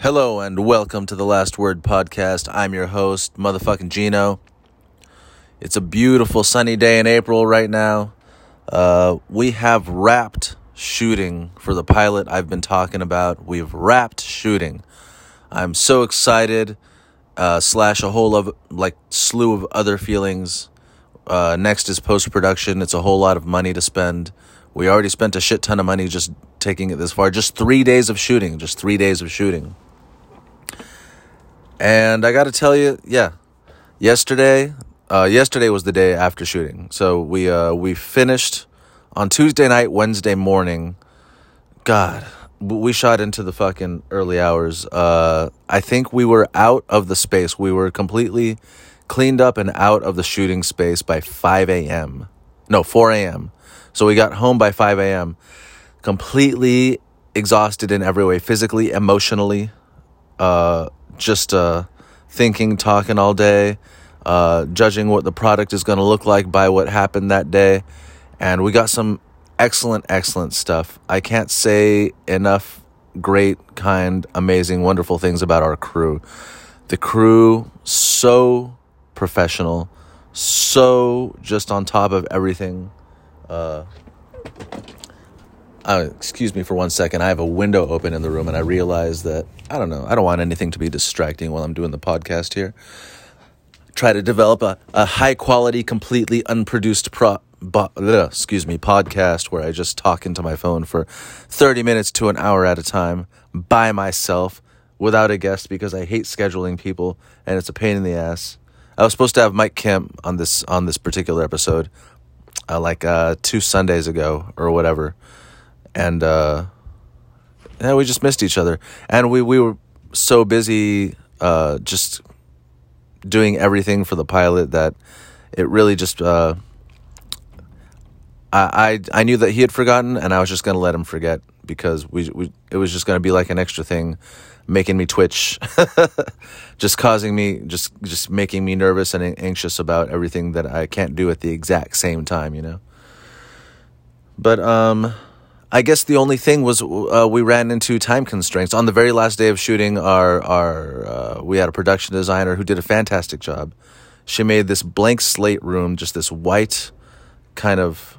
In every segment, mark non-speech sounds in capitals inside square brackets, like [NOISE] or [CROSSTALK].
Hello and welcome to the Last Word Podcast. I'm your host, motherfucking Gino. It's a beautiful sunny day in April right now. Uh, we have wrapped shooting for the pilot I've been talking about. We've wrapped shooting. I'm so excited, uh, slash a whole of like slew of other feelings. Uh, next is post production. It's a whole lot of money to spend. We already spent a shit ton of money just taking it this far. Just three days of shooting. Just three days of shooting. And I got to tell you, yeah, yesterday, uh, yesterday was the day after shooting. So we uh, we finished on Tuesday night, Wednesday morning. God, we shot into the fucking early hours. Uh, I think we were out of the space. We were completely cleaned up and out of the shooting space by 5 a.m. No, 4 a.m. So we got home by 5 a.m. completely exhausted in every way, physically, emotionally. Uh, just uh, thinking, talking all day, uh, judging what the product is going to look like by what happened that day. And we got some excellent, excellent stuff. I can't say enough great, kind, amazing, wonderful things about our crew. The crew, so professional, so just on top of everything. Uh, uh, excuse me for one second. I have a window open in the room, and I realize that I don't know. I don't want anything to be distracting while I'm doing the podcast here. Try to develop a, a high quality, completely unproduced pro. Bo- ugh, excuse me, podcast where I just talk into my phone for 30 minutes to an hour at a time by myself without a guest because I hate scheduling people and it's a pain in the ass. I was supposed to have Mike Kemp on this on this particular episode, uh, like uh, two Sundays ago or whatever and uh, yeah, we just missed each other, and we we were so busy uh, just doing everything for the pilot that it really just uh, I, I I knew that he had forgotten, and I was just gonna let him forget because we we it was just gonna be like an extra thing, making me twitch, [LAUGHS] just causing me just just making me nervous and anxious about everything that I can't do at the exact same time, you know. But um I guess the only thing was uh, we ran into time constraints on the very last day of shooting. Our our uh, we had a production designer who did a fantastic job. She made this blank slate room, just this white kind of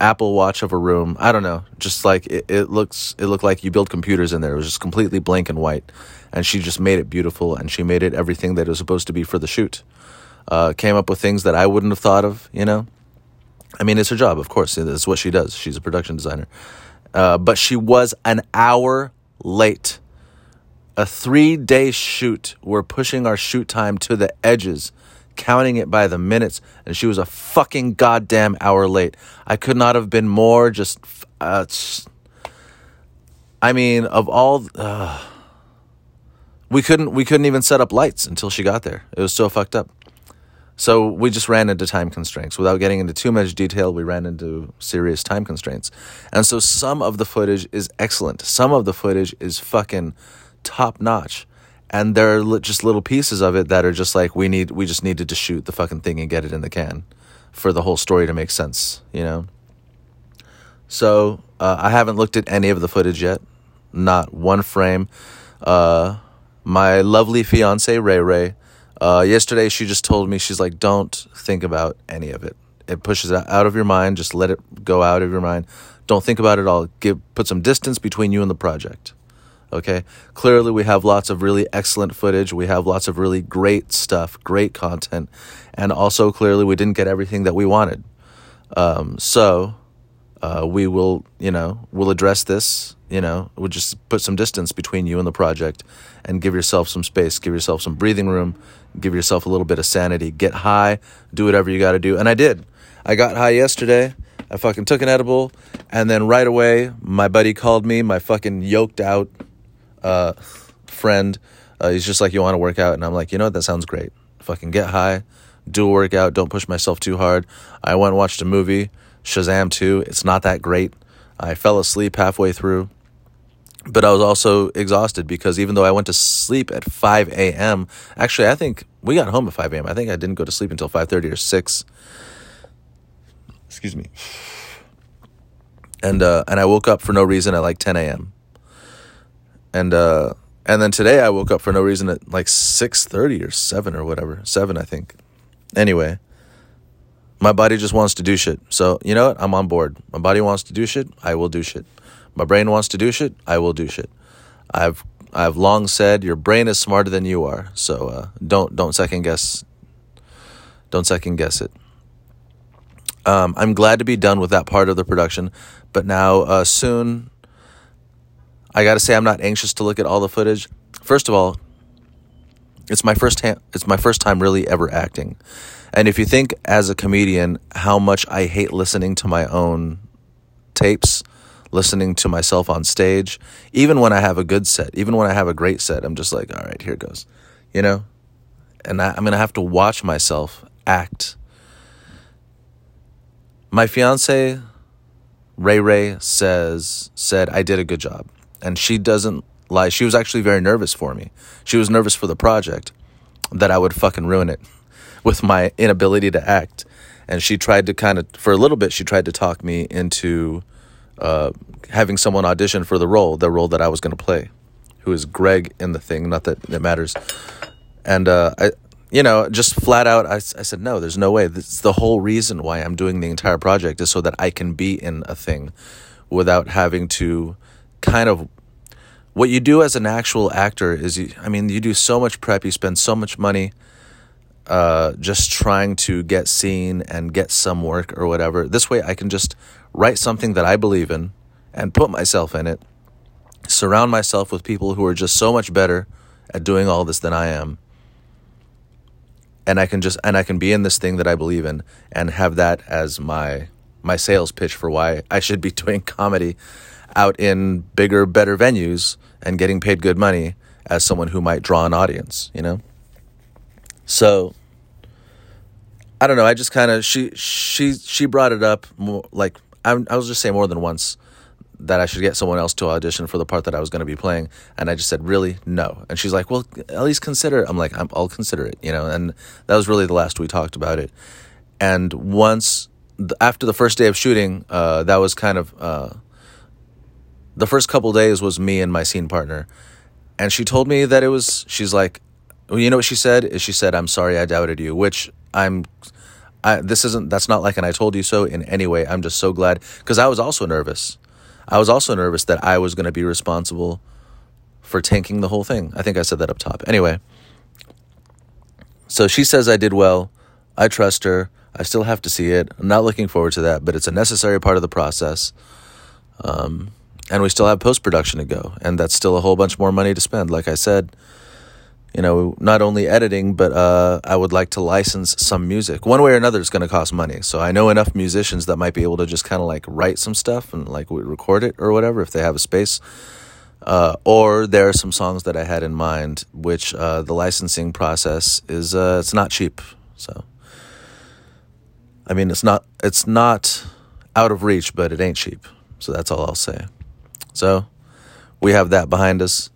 Apple Watch of a room. I don't know, just like it, it looks. It looked like you build computers in there. It was just completely blank and white, and she just made it beautiful. And she made it everything that it was supposed to be for the shoot. Uh, came up with things that I wouldn't have thought of, you know I mean, it's her job, of course. That's what she does. She's a production designer. Uh, but she was an hour late. A three day shoot. We're pushing our shoot time to the edges, counting it by the minutes, and she was a fucking goddamn hour late. I could not have been more just. Uh, I mean, of all. Uh, we couldn't we couldn't even set up lights until she got there. It was so fucked up. So we just ran into time constraints. Without getting into too much detail, we ran into serious time constraints. And so some of the footage is excellent. Some of the footage is fucking top notch. And there are just little pieces of it that are just like we need we just needed to shoot the fucking thing and get it in the can for the whole story to make sense, you know. So, uh, I haven't looked at any of the footage yet. Not one frame. Uh, my lovely fiance Ray Ray uh, yesterday, she just told me, she's like, don't think about any of it. It pushes it out of your mind. Just let it go out of your mind. Don't think about it all. Give, put some distance between you and the project. Okay. Clearly, we have lots of really excellent footage. We have lots of really great stuff, great content. And also, clearly, we didn't get everything that we wanted. Um, so, uh, we will, you know, we'll address this. You know, we'll just put some distance between you and the project and give yourself some space, give yourself some breathing room, give yourself a little bit of sanity. Get high, do whatever you got to do. And I did. I got high yesterday. I fucking took an edible, and then right away, my buddy called me, my fucking yoked out uh, friend. Uh, he's just like, You want to work out? And I'm like, You know what? That sounds great. Fucking get high, do a workout, don't push myself too hard. I went and watched a movie, Shazam 2. It's not that great. I fell asleep halfway through but I was also exhausted because even though I went to sleep at 5 a.m., actually, I think we got home at 5 a.m. I think I didn't go to sleep until 5:30 or 6. Excuse me. And uh, and I woke up for no reason at like 10 a.m. And uh, and then today I woke up for no reason at like six thirty or seven or whatever, seven I think. Anyway, my body just wants to do shit. So you know what? I'm on board. My body wants to do shit. I will do shit. My brain wants to do shit. I will do shit. I've I've long said your brain is smarter than you are. So uh, don't don't second guess. Don't second guess it. Um, I'm glad to be done with that part of the production, but now uh, soon. I got to say, I'm not anxious to look at all the footage. First of all, it's my first ha- it's my first time really ever acting, and if you think as a comedian how much I hate listening to my own tapes, listening to myself on stage, even when I have a good set, even when I have a great set, I'm just like, all right, here goes, you know, and I, I'm gonna have to watch myself act. My fiance Ray Ray says said I did a good job. And she doesn't lie. She was actually very nervous for me. She was nervous for the project that I would fucking ruin it with my inability to act and she tried to kind of for a little bit she tried to talk me into uh, having someone audition for the role the role that I was going to play who is Greg in the thing not that it matters and uh, I you know, just flat out, I, I said, no, there's no way. This the whole reason why I'm doing the entire project is so that I can be in a thing without having to kind of. What you do as an actual actor is, you, I mean, you do so much prep, you spend so much money uh, just trying to get seen and get some work or whatever. This way, I can just write something that I believe in and put myself in it, surround myself with people who are just so much better at doing all this than I am and I can just and I can be in this thing that I believe in and have that as my my sales pitch for why I should be [LAUGHS] doing comedy out in bigger better venues and getting paid good money as someone who might draw an audience, you know? So I don't know, I just kind of she she she brought it up more like I I was just saying more than once that I should get someone else to audition for the part that I was going to be playing. And I just said, really? No. And she's like, well, at least consider it. I'm like, i will consider it, you know? And that was really the last we talked about it. And once, after the first day of shooting, uh, that was kind of, uh, the first couple days was me and my scene partner. And she told me that it was, she's like, well, you know what she said? Is she said, I'm sorry I doubted you, which I'm, I, this isn't, that's not like an I told you so in any way. I'm just so glad because I was also nervous I was also nervous that I was going to be responsible for tanking the whole thing. I think I said that up top. Anyway, so she says I did well. I trust her. I still have to see it. I'm not looking forward to that, but it's a necessary part of the process. Um, and we still have post production to go, and that's still a whole bunch more money to spend. Like I said, you know, not only editing, but uh, I would like to license some music. One way or another, it's going to cost money. So I know enough musicians that might be able to just kind of like write some stuff and like record it or whatever if they have a space. Uh, or there are some songs that I had in mind, which uh, the licensing process is uh, it's not cheap. So I mean, it's not it's not out of reach, but it ain't cheap. So that's all I'll say. So we have that behind us.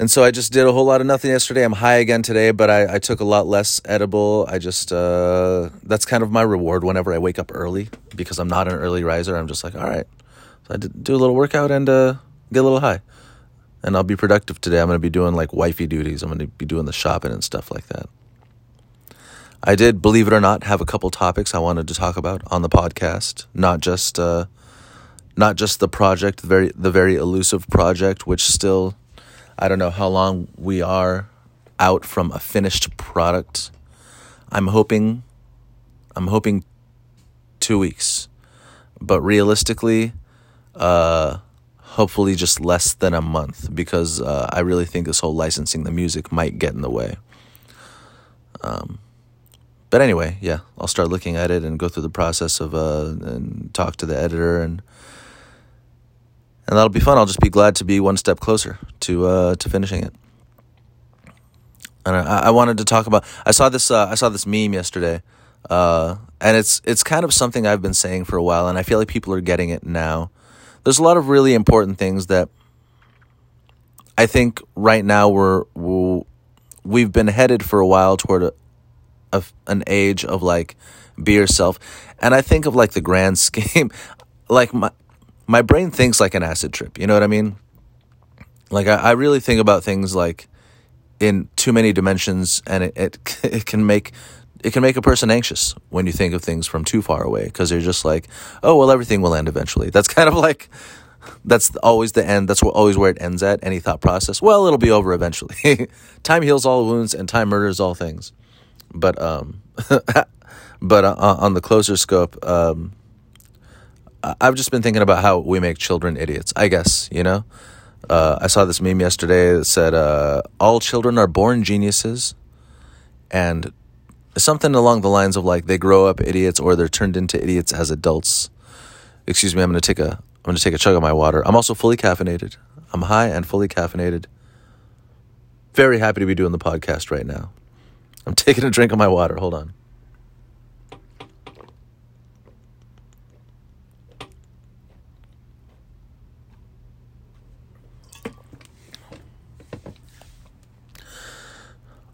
And so I just did a whole lot of nothing yesterday. I'm high again today, but I, I took a lot less edible. I just, uh, that's kind of my reward whenever I wake up early because I'm not an early riser. I'm just like, all right. So I do a little workout and uh, get a little high. And I'll be productive today. I'm going to be doing like wifey duties. I'm going to be doing the shopping and stuff like that. I did, believe it or not, have a couple topics I wanted to talk about on the podcast. Not just, uh, not just the project, the very, the very elusive project, which still I don't know how long we are out from a finished product. I'm hoping I'm hoping 2 weeks. But realistically, uh hopefully just less than a month because uh, I really think this whole licensing the music might get in the way. Um, but anyway, yeah, I'll start looking at it and go through the process of uh, and talk to the editor and and that'll be fun. I'll just be glad to be one step closer to uh, to finishing it. And I, I, wanted to talk about. I saw this. Uh, I saw this meme yesterday, uh, and it's it's kind of something I've been saying for a while, and I feel like people are getting it now. There's a lot of really important things that I think right now we're, we we've been headed for a while toward a, a, an age of like be yourself, and I think of like the grand [LAUGHS] scheme, like my my brain thinks like an acid trip. You know what I mean? like I, I really think about things like in too many dimensions, and it, it [LAUGHS] it can make it can make a person anxious when you think of things from too far away because they're just like, oh well, everything will end eventually. That's [LAUGHS] kind of like that's always the end. That's always where it ends at. Any thought process. Well, it'll be over eventually. [LAUGHS] time heals all wounds, and time murders all things. But um, but uh, on the closer scope, um, I've just been thinking about how we make children idiots. I guess you know. Uh, I saw this meme yesterday that said, uh, "All children are born geniuses," and something along the lines of like they grow up idiots or they're turned into idiots as adults. Excuse me, I'm gonna take a I'm gonna take a chug of my water. I'm also fully caffeinated. I'm high and fully caffeinated. Very happy to be doing the podcast right now. I'm [LAUGHS] taking a drink of my water. Hold on.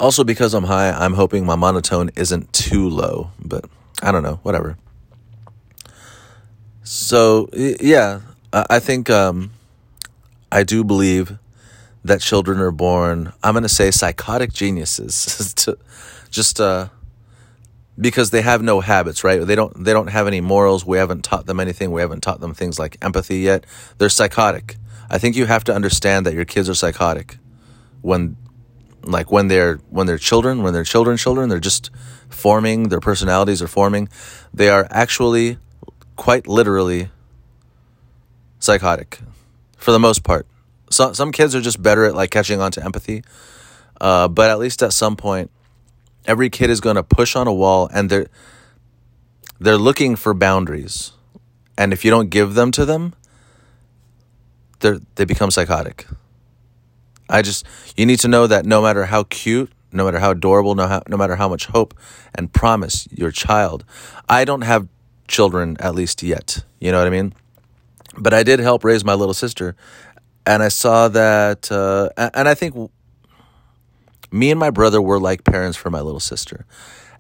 Also, because I'm high, I'm hoping my monotone isn't too low, but I don't know, whatever. So, yeah, I think um, I do believe that children are born, I'm going to say psychotic geniuses, [LAUGHS] to, just uh, because they have no habits, right? They don't, they don't have any morals. We haven't taught them anything. We haven't taught them things like empathy yet. They're psychotic. I think you have to understand that your kids are psychotic when like when they're when they're children when they're children children they're just forming their personalities are forming they are actually quite literally psychotic for the most part. So, some kids are just better at like catching on to empathy uh, but at least at some point every kid is going to push on a wall and they're they're looking for boundaries. And if you don't give them to them they they become psychotic I just you need to know that no matter how cute, no matter how adorable, no, how, no matter how much hope and promise your child. I don't have children at least yet. You know what I mean? But I did help raise my little sister, and I saw that, uh, and I think me and my brother were like parents for my little sister,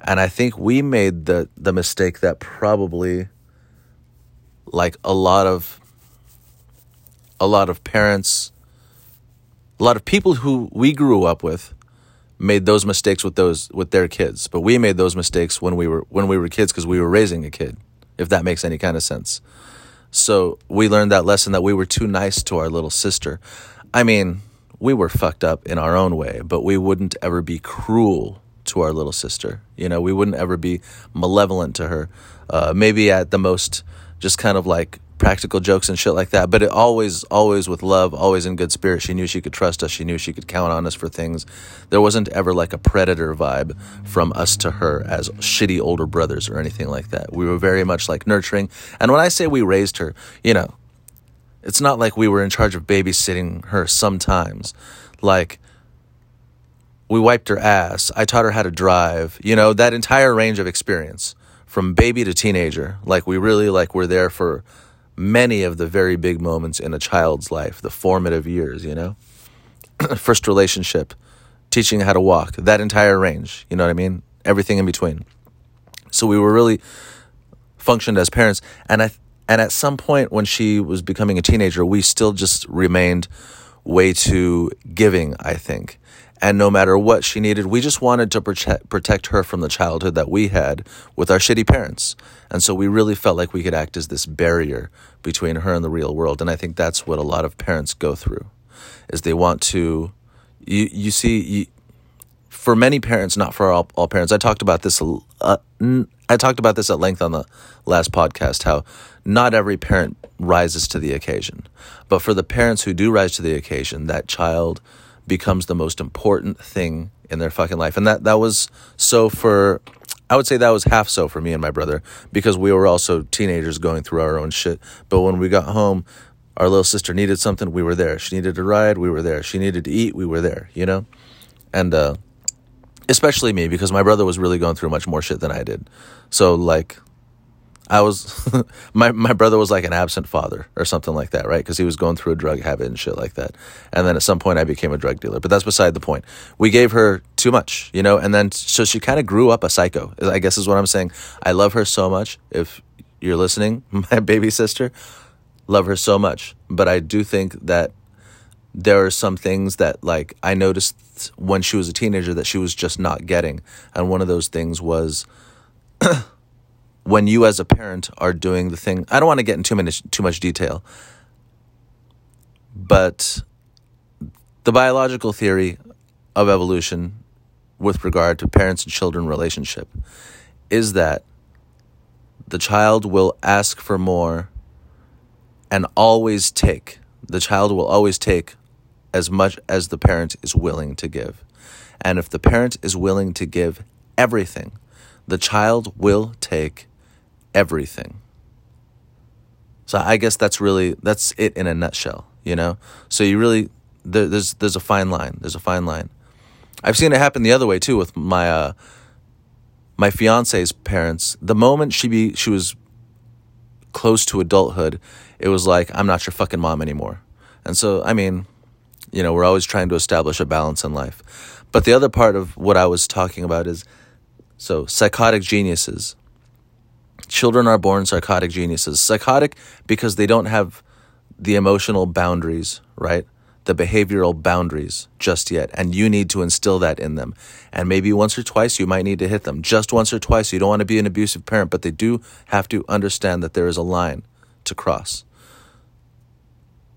and I think we made the the mistake that probably, like a lot of, a lot of parents a lot of people who we grew up with made those mistakes with those with their kids. But we made those mistakes when we were when we were kids because we were raising a kid if that makes any kind of sense. So we learned that lesson that we were too nice to our little sister. I mean we were fucked up in our own way but we wouldn't ever be cruel to our little sister. You know we wouldn't ever be malevolent to her. Uh, maybe at the most just kind of like practical jokes and shit like that. But it always, always with love, always in good spirit. She knew she could trust us. She knew she could count on us for things. There wasn't ever like a predator vibe from us to her as shitty older brothers or anything like that. We were very much like nurturing. And when I say we raised her, you know, it's not like we were in charge of babysitting her sometimes. Like, we wiped her ass. I taught her how to drive. You know, that entire range of experience from baby to teenager. Like, we really like were there for many of the very big moments in a child's life, the formative years, you know? [CLEARS THROAT] First relationship, teaching how to walk, that entire range, you know what I mean? Everything in between. So we were really functioned as parents and I and at some point when she was becoming a teenager, we still just remained way too giving, I think. And no matter what she needed, we just wanted to protect, protect her from the childhood that we had with our shitty parents. And so we really felt like we could act as this barrier between her and the real world. And I think that's what a lot of parents go through is they want to you you see you, for many parents, not for all, all parents. I talked about this uh, I talked about this at length on the last podcast how not every parent rises to the occasion. But for the parents who do rise to the occasion, that child becomes the most important thing in their fucking life. And that, that was so for, I would say that was half so for me and my brother because we were also teenagers going through our own shit. But when we got home, our little sister needed something, we were there. She needed a ride, we were there. She needed to eat, we were there, you know? And, uh, especially me because my brother was really going through much more shit than I did. So, like, I was [LAUGHS] my my brother was like an absent father or something like that, right? Because he was going through a drug habit and shit like that. And then at some point, I became a drug dealer. But that's beside the point. We gave her too much, you know, and then so she kind of grew up a psycho. I guess is what I'm saying. I love her so much. If you're listening, [LAUGHS] my baby sister, love her so much. But I do think that there are some things that like I noticed when she was a teenager that she was just not getting. And one of those things was [CLEARS THROAT] when you as a parent are doing the thing I don't want to get into too much too much detail. But the biological theory of evolution with regard to parents and children relationship is that the child will ask for more and always take. The child will always take as much as the parent is willing to give. And if the parent is willing to give everything, the child will take everything. So I guess that's really that's it in a nutshell, you know. So you really there, there's there's a fine line. There's a fine line. I've seen it happen the other way too with my uh, my fiance's parents. The moment she be she was close to adulthood, it was like I'm not your fucking mom anymore. And so I mean, you know, we're always trying to establish a balance in life. But the other part of what I was talking about is so psychotic geniuses. Children are born psychotic geniuses. Psychotic because they don't have the emotional boundaries, right? The behavioral boundaries just yet. And you need to instill that in them. And maybe once or twice you might need to hit them. Just once or twice. You don't want to be an abusive parent, but they do have to understand that there is a line to cross.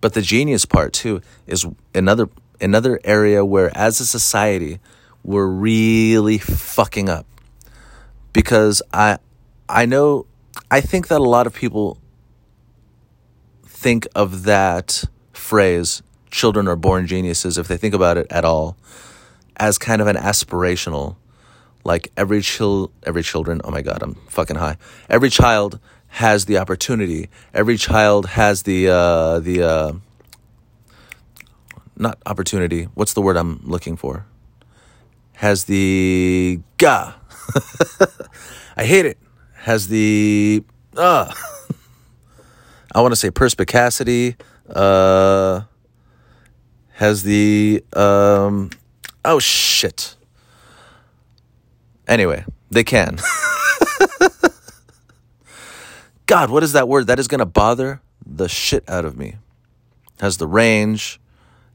But the genius part too is another another area where as a society we're really fucking up. Because I I know I think that a lot of people think of that phrase children are born geniuses if they think about it at all as kind of an aspirational like every child every children oh my god i'm fucking high every child has the opportunity. Every child has the uh, the uh, not opportunity. What's the word I'm looking for? Has the ga. [LAUGHS] I hate it. Has the uh I want to say perspicacity. Uh, has the um oh shit. Anyway, they can. [LAUGHS] God, what is that word? That is going to bother the shit out of me. Has the range,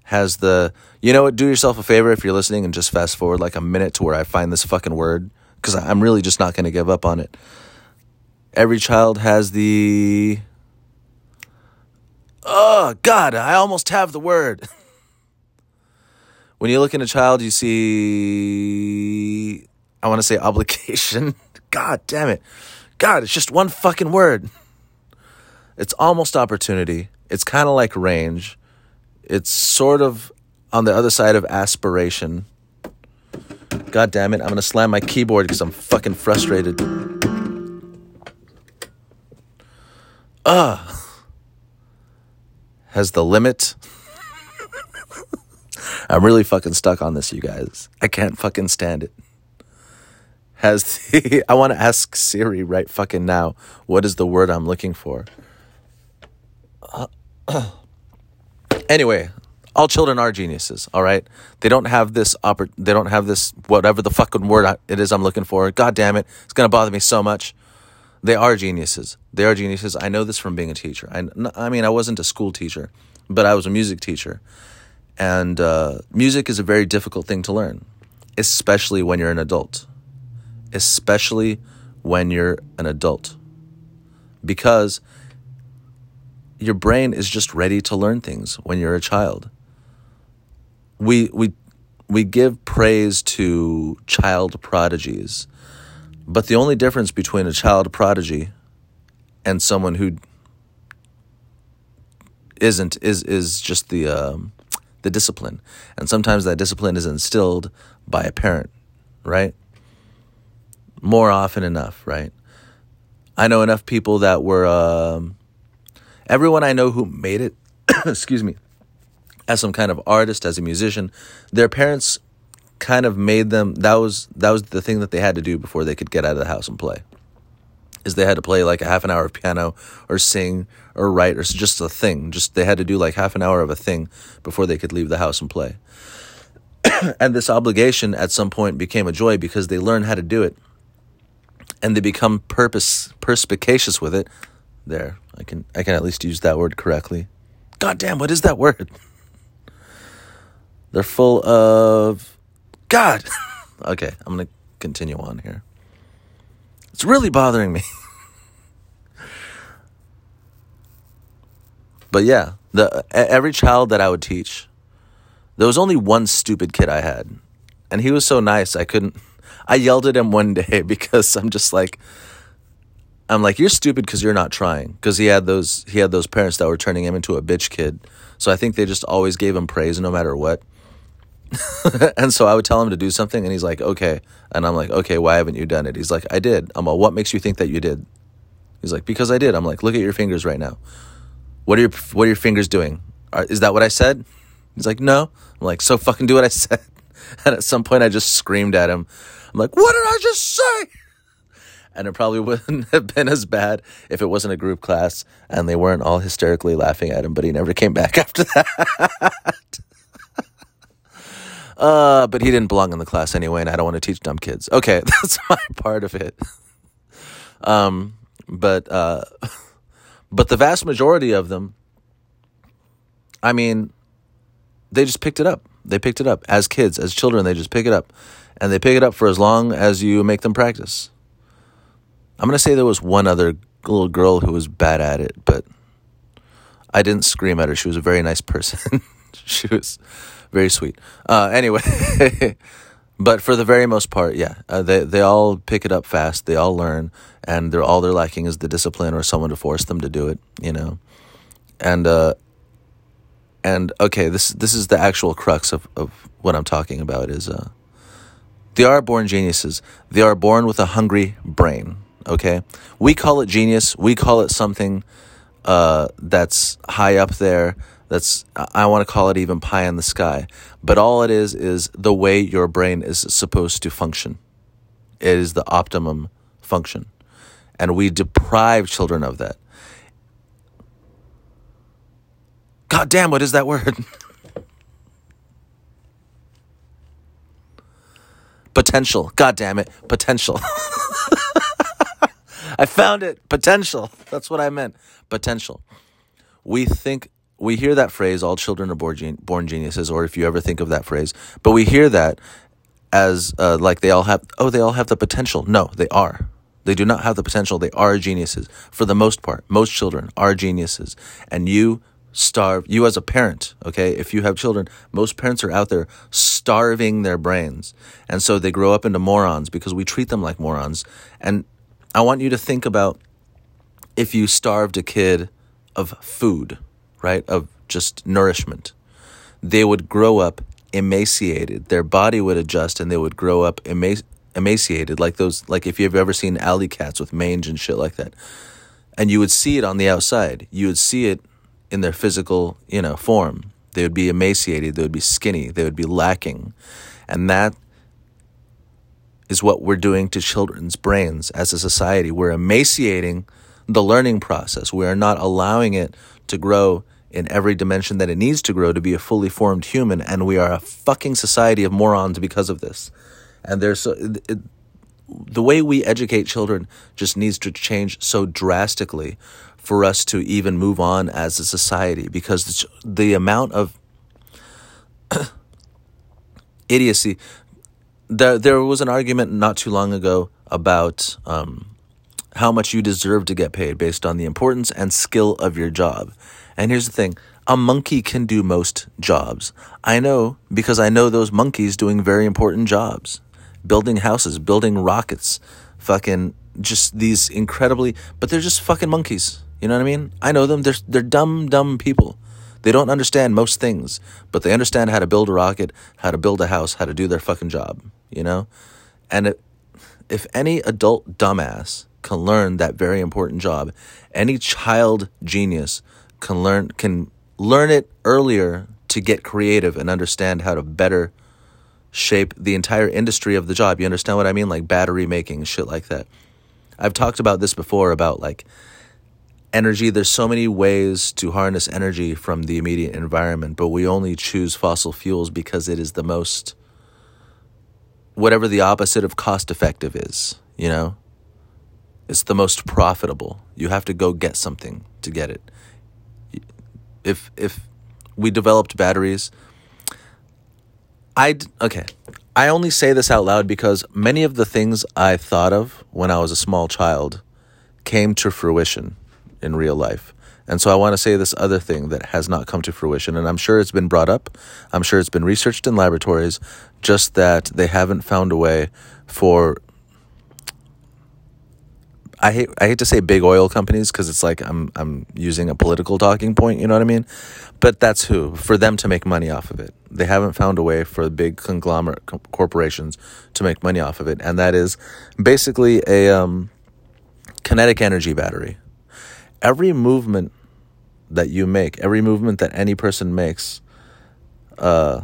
has the, you know what? Do yourself a favor if you're listening and just fast forward like a minute to where I find this fucking word because I'm really just not going to give up on it. Every child has the, oh, God, I almost have the word. [LAUGHS] when you look in a child, you see, I want to say obligation. [LAUGHS] God damn it. God, it's just one fucking word. It's almost opportunity. It's kind of like range. It's sort of on the other side of aspiration. God damn it, I'm gonna slam my keyboard because I'm fucking frustrated. Ugh. Has the limit. I'm really fucking stuck on this, you guys. I can't fucking stand it has the [LAUGHS] I want to ask Siri right fucking now what is the word I'm looking for. Uh, [CLEARS THROAT] anyway, all children are geniuses, all right? They don't have this oppor- they don't have this whatever the fucking word it is I'm looking for. God damn it. It's going to bother me so much. They are geniuses. They are geniuses. I know this from being a teacher. I, I mean, I wasn't a school teacher, but I was a music teacher. And uh, music is a very difficult thing to learn, especially when you're an adult especially when you're an adult. Because your brain is just ready to learn things when you're a child. We we we give praise to child prodigies, but the only difference between a child prodigy and someone who isn't is is just the um, the discipline, and sometimes that discipline is instilled by a parent, right? more often enough, right? I know enough people that were, um, everyone I know who made it, [COUGHS] excuse me, as some kind of artist, as a musician, their parents kind of made them, that was, that was the thing that they had to do before they could get out of the house and play. Is they had to play like a half an hour of piano or sing or write or just a thing. Just they had to do like half an hour of a thing before they could leave the house and play. [CLEARS THROAT] and this obligation at some point became a joy because they learned how to do it and they become purpose perspicacious with it. There, I can I can at least use that word correctly. God damn, what is that word? They're full of God. [LAUGHS] okay, I'm going to continue on here. It's really bothering me. [LAUGHS] but yeah, the every child that I would teach, there was only one stupid kid I had, and he was so nice I couldn't. I yelled at him one [LAUGHS] day because I'm just like, I'm like, you're stupid because you're not trying. Because he had those he had those parents that were turning him into a bitch kid. So I think they just always gave him praise no matter what. [LAUGHS] and so I would tell him to do something, and he's like, okay. And I'm like, okay, why haven't you done it? He's like, I did. I'm like, what makes you think that you did? He's like, because I did. I'm like, look at your fingers right now. What are your What are your fingers doing? Are, is that what I said? He's like, no. I'm like, so fucking do what I [LAUGHS] said. And at some point, I just screamed at him. I'm like, what did I just say? And it probably [LAUGHS] wouldn't have been as bad if it wasn't a group class and they weren't all hysterically laughing at him, but he never came back after that. Uh, but he didn't belong in the class anyway, and I don't want to teach dumb kids. Okay, [LAUGHS] that's my part of it. Um, but uh, but the vast majority of them, I mean, they just picked it up. They picked it up as kids, as children. They just pick it up, and they pick it up for as long as you make them practice. I'm gonna say there was one other little girl who was bad at it, but I didn't scream at her. She was a very nice person. [LAUGHS] she was very sweet. Uh, anyway, [LAUGHS] but for the very most part, yeah, uh, they they all pick it up fast. They all learn, and they're all they're lacking is the discipline or someone to force them to do it. You know, and uh, and okay, this this is the actual crux of, of what I'm talking about is uh, they are born geniuses. They are born with a hungry brain. Okay, we call it genius. We call it something uh, that's high up there. That's I want to call it even pie in the sky. But all it is is the way your brain is supposed to function. It is the optimum function, and we deprive children of that. God damn, what is that word? [LAUGHS] Potential. God damn it. Potential. [LAUGHS] I found it. Potential. That's what I meant. Potential. We think, we hear that phrase, all children are born, born geniuses, or if you ever think of that phrase, but we hear that as uh, like they all have, oh, they all have the potential. No, they are. They do not have the potential. They are geniuses for the most part. Most children are geniuses. And you starve you as a parent okay if you have children most parents are out there starving their brains and so they grow up into morons because we treat them like morons and i want you to think about if you starved a kid of food right of just nourishment they would grow up emaciated their body would adjust and they would grow up emaci- emaciated like those like if you've ever seen alley cats with mange and shit like that and you would see it on the outside you would see it in their physical, you know, form. They would be emaciated, they would be skinny, they would be lacking. And that is what we're doing to children's brains as a society. We're emaciating the learning process. We are not allowing it to grow in every dimension that it needs to grow to be a fully formed human. And we are a fucking society of morons because of this. And there's so, it, the way we educate children just needs to change so drastically for us to even move on as a society because the, the amount of [CLEARS THROAT] idiocy there there was an argument not too long ago about um, how much you deserve to get paid based on the importance and skill of your job. And here's the thing a monkey can do most jobs. I know because I know those monkeys doing very important jobs building houses, building rockets, fucking just these incredibly, but they're just fucking monkeys. You know what I mean? I know them. They're they're dumb, dumb people. They don't understand most things, but they understand how to build a rocket, how to build a house, how to do their fucking job. You know, and it, if any adult dumbass can learn that very important job, any child genius can learn can learn it earlier to get creative and understand how to better shape the entire industry of the job. You understand what I mean? Like battery making, shit like that. I've talked about this before about like energy. There's so many ways to harness energy from the immediate environment, but we only choose fossil fuels because it is the most, whatever the opposite of cost effective is, you know? It's the most profitable. You have to go get something to get it. If, if we developed batteries, I okay. I only say this out loud because many of the things I thought of when I was a small child came to fruition in real life. And so I want to say this other thing that has not come to fruition. And I'm sure it's been brought up. I'm sure it's been researched in laboratories, just that they haven't found a way for I hate I hate to say big oil companies because it's like I'm I'm using a political talking point, you know what I mean? But that's who for them to make money off of it. They haven't found a way for big conglomerate corporations to make money off of it, and that is basically a um, kinetic energy battery. Every movement that you make, every movement that any person makes, uh,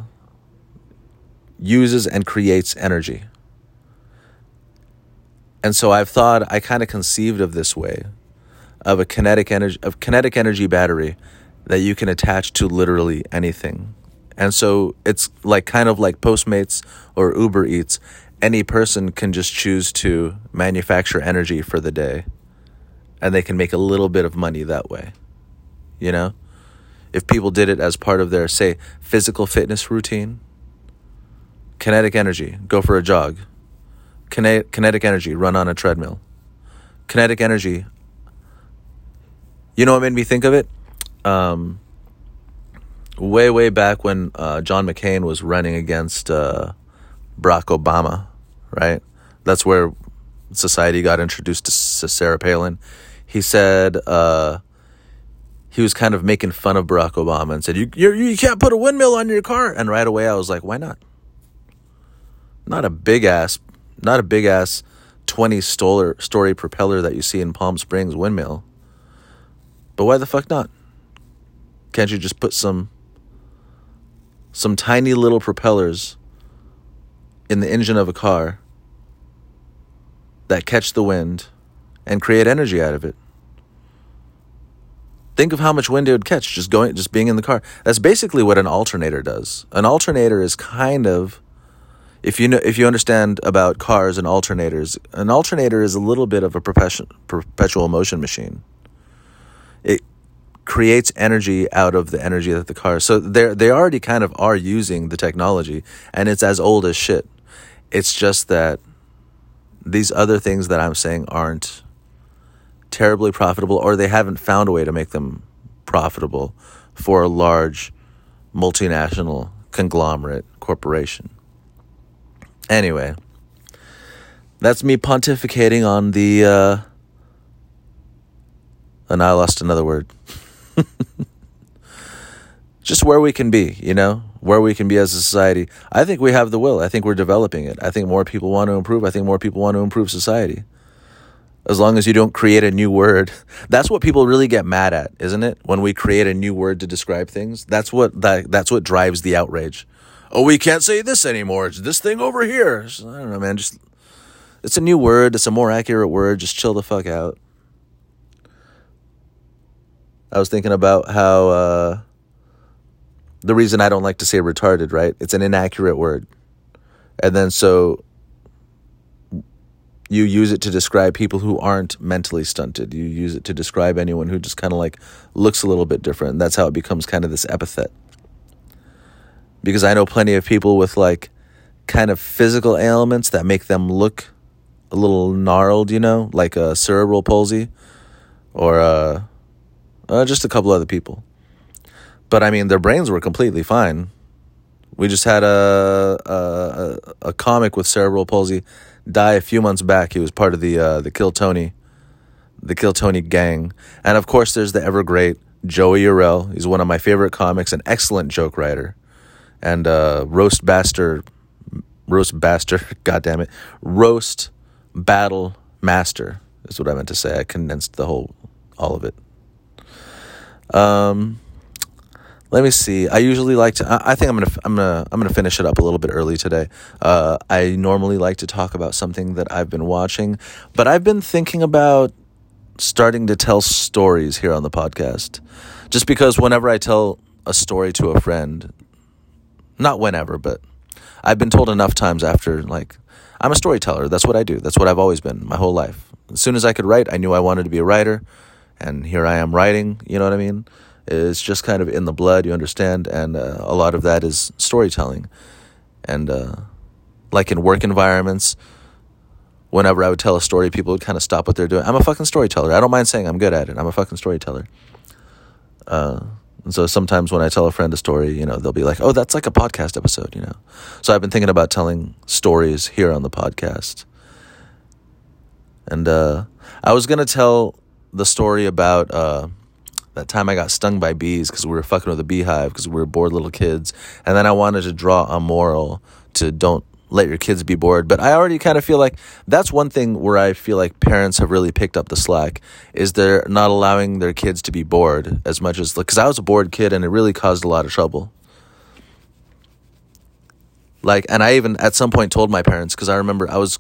uses and creates energy. And so I've thought I kind of conceived of this way of a kinetic energy of kinetic energy battery that you can attach to literally anything. And so it's like kind of like Postmates or Uber Eats. Any person can just choose to manufacture energy for the day and they can make a little bit of money that way. You know? If people did it as part of their say physical fitness routine, kinetic energy, go for a jog Kinetic, energy, run on a treadmill. Kinetic energy. You know what made me think of it? Um, way, way back when uh, John McCain was running against uh, Barack Obama, right? That's where society got introduced to Sarah Palin. He said uh, he was kind of making fun of Barack Obama and said, you, you, you can't put a windmill on your car. And right away I was like, why not? Not a big ass not a big ass 20 story propeller that you see in Palm Springs windmill. But why the fuck not? Can't you just put some some tiny little propellers in the engine of a car that catch the wind and create energy out of it? Think of how much wind it would catch just going just being in the car. That's basically what an alternator does. An alternator is kind of if you know if you understand about cars and alternators, an alternator is a little bit of a perpetual motion machine. It creates energy out of the energy that the car. So they they already kind of are using the technology, and it's as old as shit. It's just that these other things that I'm saying aren't terribly profitable, or they haven't found a way to make them profitable for a large multinational conglomerate corporation. Anyway, that's me pontificating on the. Uh, and I lost another word. [LAUGHS] Just where we can be, you know, where we can be as a society. I think we have the will. I think we're developing it. I think more people want to improve. I think more people want to improve society. As long as you don't create a new word. [LAUGHS] That's what people really get mad at, isn't it? When we create a new word to describe things. That's what that, that's what drives the outrage oh, we can't say this anymore. It's this thing over here. I don't know, man. Just it's a new word. It's a more accurate word. Just chill the fuck out. I was thinking about how uh, the reason I don't like to say retarded, right? It's an inaccurate word, and then so you use it to describe people who aren't mentally stunted. You use it to describe anyone who just kind of like looks a little bit different. And that's how it becomes kind of this epithet because I know plenty of people with like kind of physical ailments that make them look a little gnarled, you know, like a cerebral palsy or uh, uh, just a couple other people. But I mean, their brains were completely fine. We just had a a, a comic with cerebral palsy die a few months back. He was part of the uh, the Kill Tony, the Kill Tony gang, and of course, there's the ever great Joey Urell. He's one of my favorite comics, an excellent joke writer and uh, roast bastard, roast bastard, [LAUGHS] god damn it, roast battle master is what I meant to say. I condensed the whole, all of it. Um, let me see. I usually like to. I, I think I'm gonna. I'm gonna. I'm gonna finish it up a little bit early today. Uh, I normally like to talk about something that I've been watching, but I've been thinking about starting to tell stories here on the podcast. Just because whenever I tell a story to a friend, not whenever, but I've been told enough times after, like, I'm a storyteller. That's what I do. That's what I've always been my whole life. As soon as I could write, I knew I wanted to be a writer. And here I am writing, you know what I mean? It's just kind of in the blood, you understand? And uh, a lot of that is storytelling. and uh, like in work environments, whenever I would tell a story, people would kind of stop what they're doing. I'm a fucking storyteller. I don't mind saying I'm good at it. I'm a fucking storyteller. Uh, and so sometimes when I tell a friend a story, you know, they'll be like, "Oh, that's like a podcast episode," you know. So I've been thinking about telling stories here on the podcast. And uh, I was gonna tell the story about uh, that time I got stung by bees because we were fucking with a beehive because we were bored little kids, and then I wanted to draw a moral to don't let your kids be bored. But I already kind of feel like that's one thing where I feel like parents have really picked up the slack is they're not allowing their kids to be bored as much as because I was a bored kid and it really caused a lot of trouble. Like, and I even at some point told my parents because I remember I was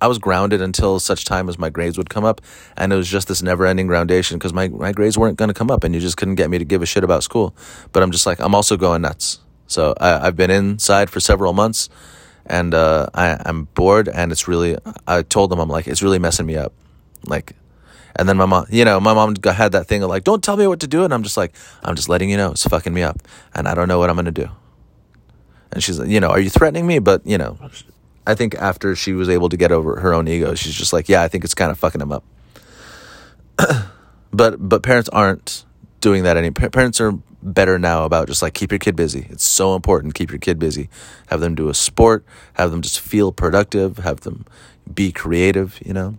I was grounded until such time as my grades would come up, and it was just this never-ending groundation because my my grades weren't going to come up, and you just couldn't get me to give a shit about school. But I'm just like I'm also going nuts. So I, I've been inside for several months and uh, I, I'm bored, and it's really. I told them I'm like it's really messing me up, like, and then my mom, you know, my mom had that thing of like, don't tell me what to do, and I'm just like, I'm just letting you know it's fucking me up, and I don't know what I'm gonna do. And she's like, you know, are you threatening me? But you know, I think after she was able to get over her own ego, she's just like, yeah, I think it's kind of fucking him up. [CLEARS THROAT] but but parents aren't doing that any. Parents are better now about just like keep your kid busy. It's so important. Keep your kid busy. Have them do a sport. Have them just feel productive. Have them be creative. You know.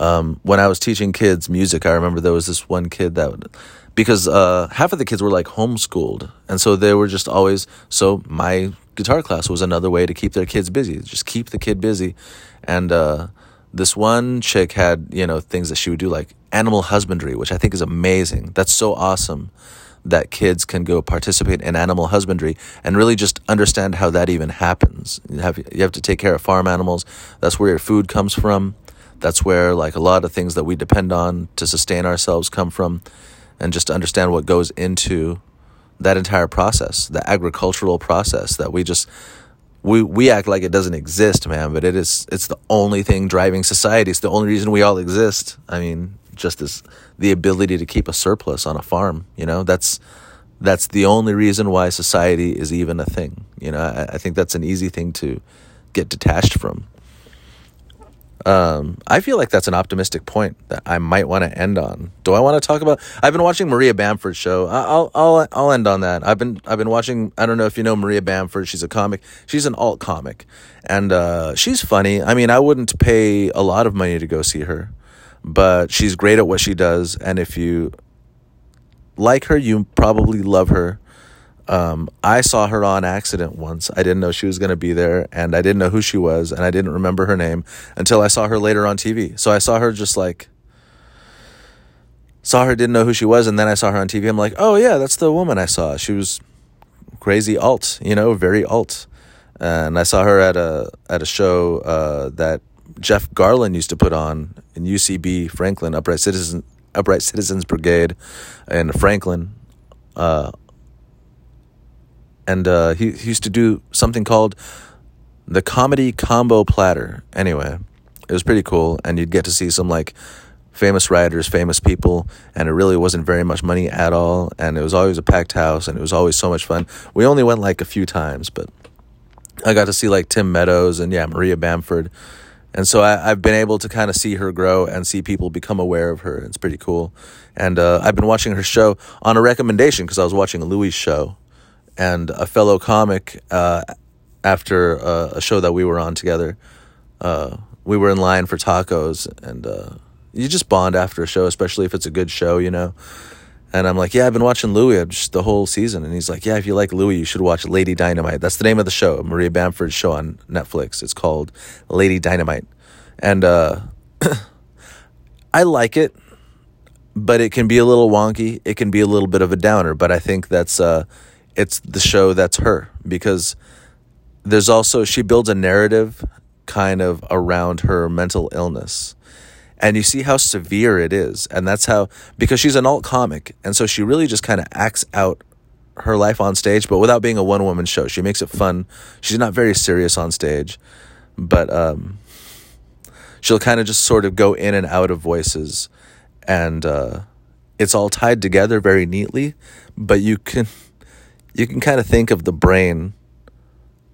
Um, when I was teaching kids music, I remember there was this one kid that would, because uh, half of the kids were like homeschooled, and so they were just always. So my guitar class was another way to keep their kids busy. Just keep the kid busy, and uh, this one chick had you know things that she would do like animal husbandry which i think is amazing. That's so awesome that kids can go participate in animal husbandry and really just understand how that even happens. You have you have to take care of farm animals. That's where your food comes from. That's where like a lot of things that we depend on to sustain ourselves come from and just understand what goes into that entire process the agricultural process that we just we we act like it doesn't exist, man, but it is it's the only thing driving society. It's the only reason we all exist. I mean, just as the ability to keep a surplus on a farm, you know, that's that's the only reason why society is even a thing. You know, I, I think that's an easy thing to get detached from. Um, I feel like that's an optimistic point that I might want to end on. Do I want to talk about? I've been watching Maria Bamford's show. I'll I'll I'll end on that. I've been I've been watching. I don't know if you know Maria Bamford. She's a comic. She's an alt comic, and uh, she's funny. I mean, I wouldn't pay a lot of money to go see her, but she's great at what she does. And if you like her, you probably love her. Um, I saw her on accident once. I didn't know she was going to be there, and I didn't know who she was, and I didn't remember her name until I saw her later on TV. So I saw her just like saw her, didn't know who she was, and then I saw her on TV. I'm like, oh yeah, that's the woman I saw. She was crazy alt, you know, very alt. And I saw her at a at a show uh, that Jeff Garlin used to put on in UCB Franklin Upright Citizen Upright Citizens Brigade in Franklin. Uh, and uh, he, he used to do something called the comedy combo platter. Anyway, it was pretty cool, and you'd get to see some like famous writers, famous people, and it really wasn't very much money at all. And it was always a packed house, and it was always so much fun. We only went like a few times, but I got to see like Tim Meadows and yeah, Maria Bamford. And so I, have been able to kind of see her grow and see people become aware of her. It's pretty cool. And uh, I've been watching her show on a recommendation because I was watching Louis' show and a fellow comic uh, after uh, a show that we were on together. Uh, we were in line for tacos, and uh, you just bond after a show, especially if it's a good show, you know. And I'm like, yeah, I've been watching Louie just the whole season. And he's like, yeah, if you like Louis, you should watch Lady Dynamite. That's the name of the show, Maria Bamford's show on Netflix. It's called Lady Dynamite. And uh, [CLEARS THROAT] I like it, but it can be a little wonky. It can be a little bit of a downer. But I think that's uh, it's the show that's her because there's also she builds a narrative kind of around her mental illness. And you see how severe it is and that's how because she's an alt comic and so she really just kind of acts out her life on stage but without being a one woman show. She makes it fun. She's not very serious on stage but um, she'll kind of just sort of go in and out of voices and uh, it's all tied together very neatly but you can you can kind of think of the brain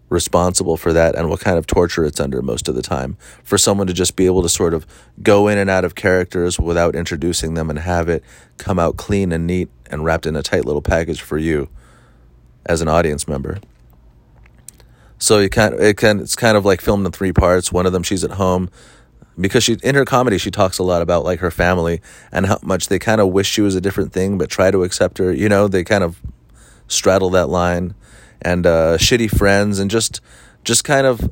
responsible for that and what kind of torture it's under most of the time. For someone to just be able to sort of go in and out of characters without introducing them and have it come out clean and neat and wrapped in a tight little package for you as an audience member. So you kind it can it's kind of like filmed in three parts. One of them she's at home because she in her comedy she talks a lot about like her family and how much they kind of wish she was a different thing but try to accept her. You know, they kind of straddle that line and uh, shitty friends and just just kind of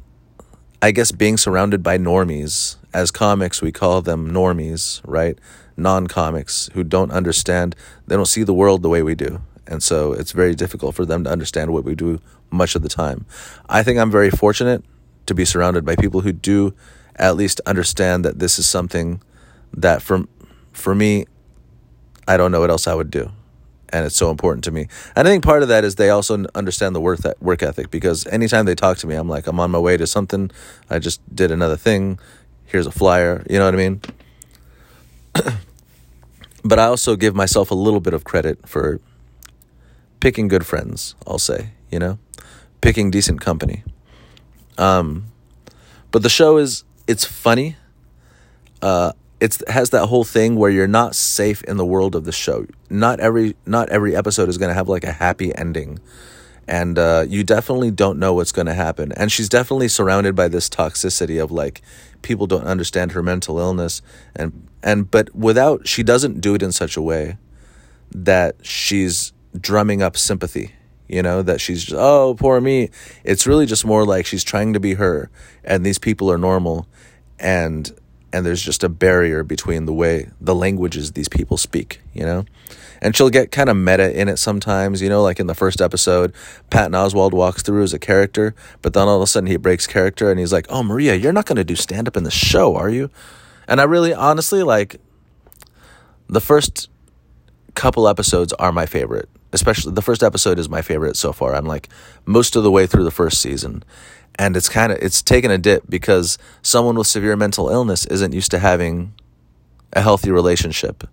I guess being surrounded by normies. As comics, we call them normies, right? Non comics who don't understand, they don't see the world the way we do. And so it's very difficult for them to understand what we do much of the time. I think I'm very fortunate to be surrounded by people who do at least understand that this is something that for, for me, I don't know what else I would do. And it's so important to me. And I think part of that is they also understand the work, work ethic because anytime they talk to me, I'm like, I'm on my way to something. I just did another thing. Here's a flyer. You know what I mean? [CLEARS THROAT] but I also give myself a little bit of credit for picking good friends, I'll say, you know, picking decent company. Um, but the show is, it's funny. Uh, it has that whole thing where you're not safe in the world of the show. Not every, not every episode is going to have like a happy ending. And uh, you definitely don't know what's going to happen. And she's definitely surrounded by this toxicity of like people don't understand her mental illness. And, and, but without, she doesn't do it in such a way that she's drumming up sympathy you know that she's just oh poor me it's really just more like she's trying to be her and these people are normal and and there's just a barrier between the way the languages these people speak you know and she'll get kind of meta in it sometimes you know like in the first episode patton oswalt walks through as a character but then all of a sudden he breaks character and he's like oh maria you're not to do stand up in the show are you and i really honestly like the first couple episodes are my favorite especially the first episode is my favorite so far. I'm like most of the way through the first season. And it's kind of it's taken a dip because someone with severe mental illness isn't used to having a healthy relationship.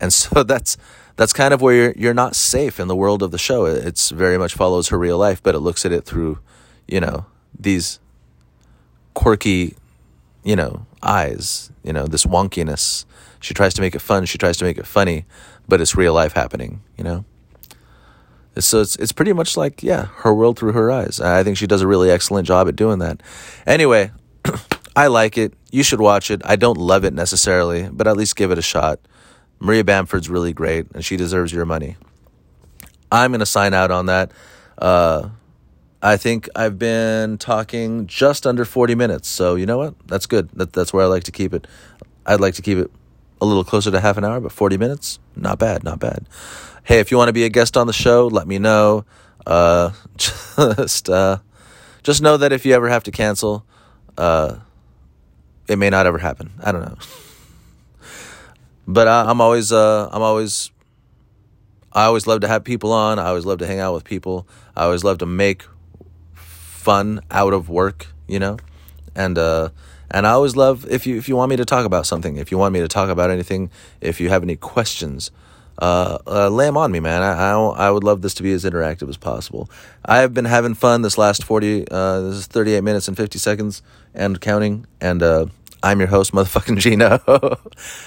And [LAUGHS] so that's that's kind of where you're you're not safe in the world of the show. It's very much follows her real life, but it looks at it through, you know, these quirky, you know, eyes, you know, this wonkiness. She tries to make it fun, she tries to make it funny, but it's real life happening, you know? So it's it's pretty much like yeah, her world through her eyes. I think she does a really excellent job at doing that. Anyway, [CLEARS THROAT] I like it. You should watch it. I don't love it necessarily, but at least give it a shot. Maria Bamford's really great, and she deserves your money. I'm gonna sign out on that. Uh, I think I've been talking just under 40 minutes, so you know what? That's good. That, that's where I like to keep it. I'd like to keep it a little closer to half an hour, but 40 minutes, not bad, not bad hey, if you want to be a guest on the show, let me know. Uh, [LAUGHS] just uh, just know that if you ever have to cancel, uh, it may not ever happen. I don't know. [LAUGHS] but I, I'm always uh, I'm always I always love to have people on. I always love to hang out with people. I always love to make fun out of work, you know, and uh, and I always love if you if you want me to talk about something, if you want me to talk about anything, if you have any questions uh, uh, them on me, man. I, I, I would love this to be as interactive as possible. I have been having fun this last 40, uh, this is 38 minutes and 50 seconds and counting. And, uh, I'm your host, [LAUGHS] motherfucking Gino.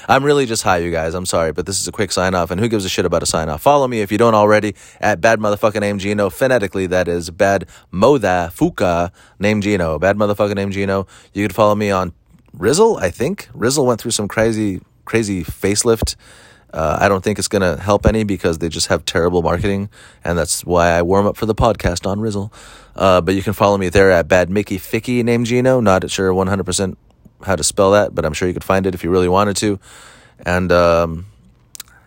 I'm really just high, you guys. I'm sorry, but this is a quick sign off. And who gives a shit about a sign off? Follow me if you don't already at bad motherfucking name Gino. Phonetically, that is bad moda fuka name Gino. Bad motherfucking name Gino. You can follow me on Rizzle, I think. Rizzle went through some crazy, crazy facelift uh, I don't think it's going to help any because they just have terrible marketing, and that's why I warm up for the podcast on Rizzle. Uh, but you can follow me there at Bad Mickey Ficky, Gino. Not sure 100% how to spell that, but I'm sure you could find it if you really wanted to. And um,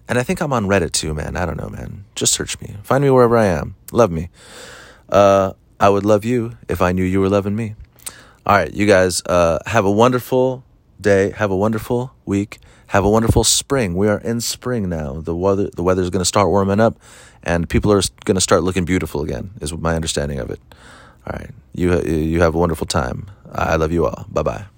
and I think I'm on Reddit too, man. I don't know, man. Just search me. Find me wherever I am. Love me. Uh, I would love you if I knew you were loving me. All right, you guys uh, have a wonderful day. Have a wonderful week. Have a wonderful spring. We are in spring now. The weather the weather is going to start warming up, and people are going to start looking beautiful again. Is my understanding of it. All right, you you have a wonderful time. I love you all. Bye bye.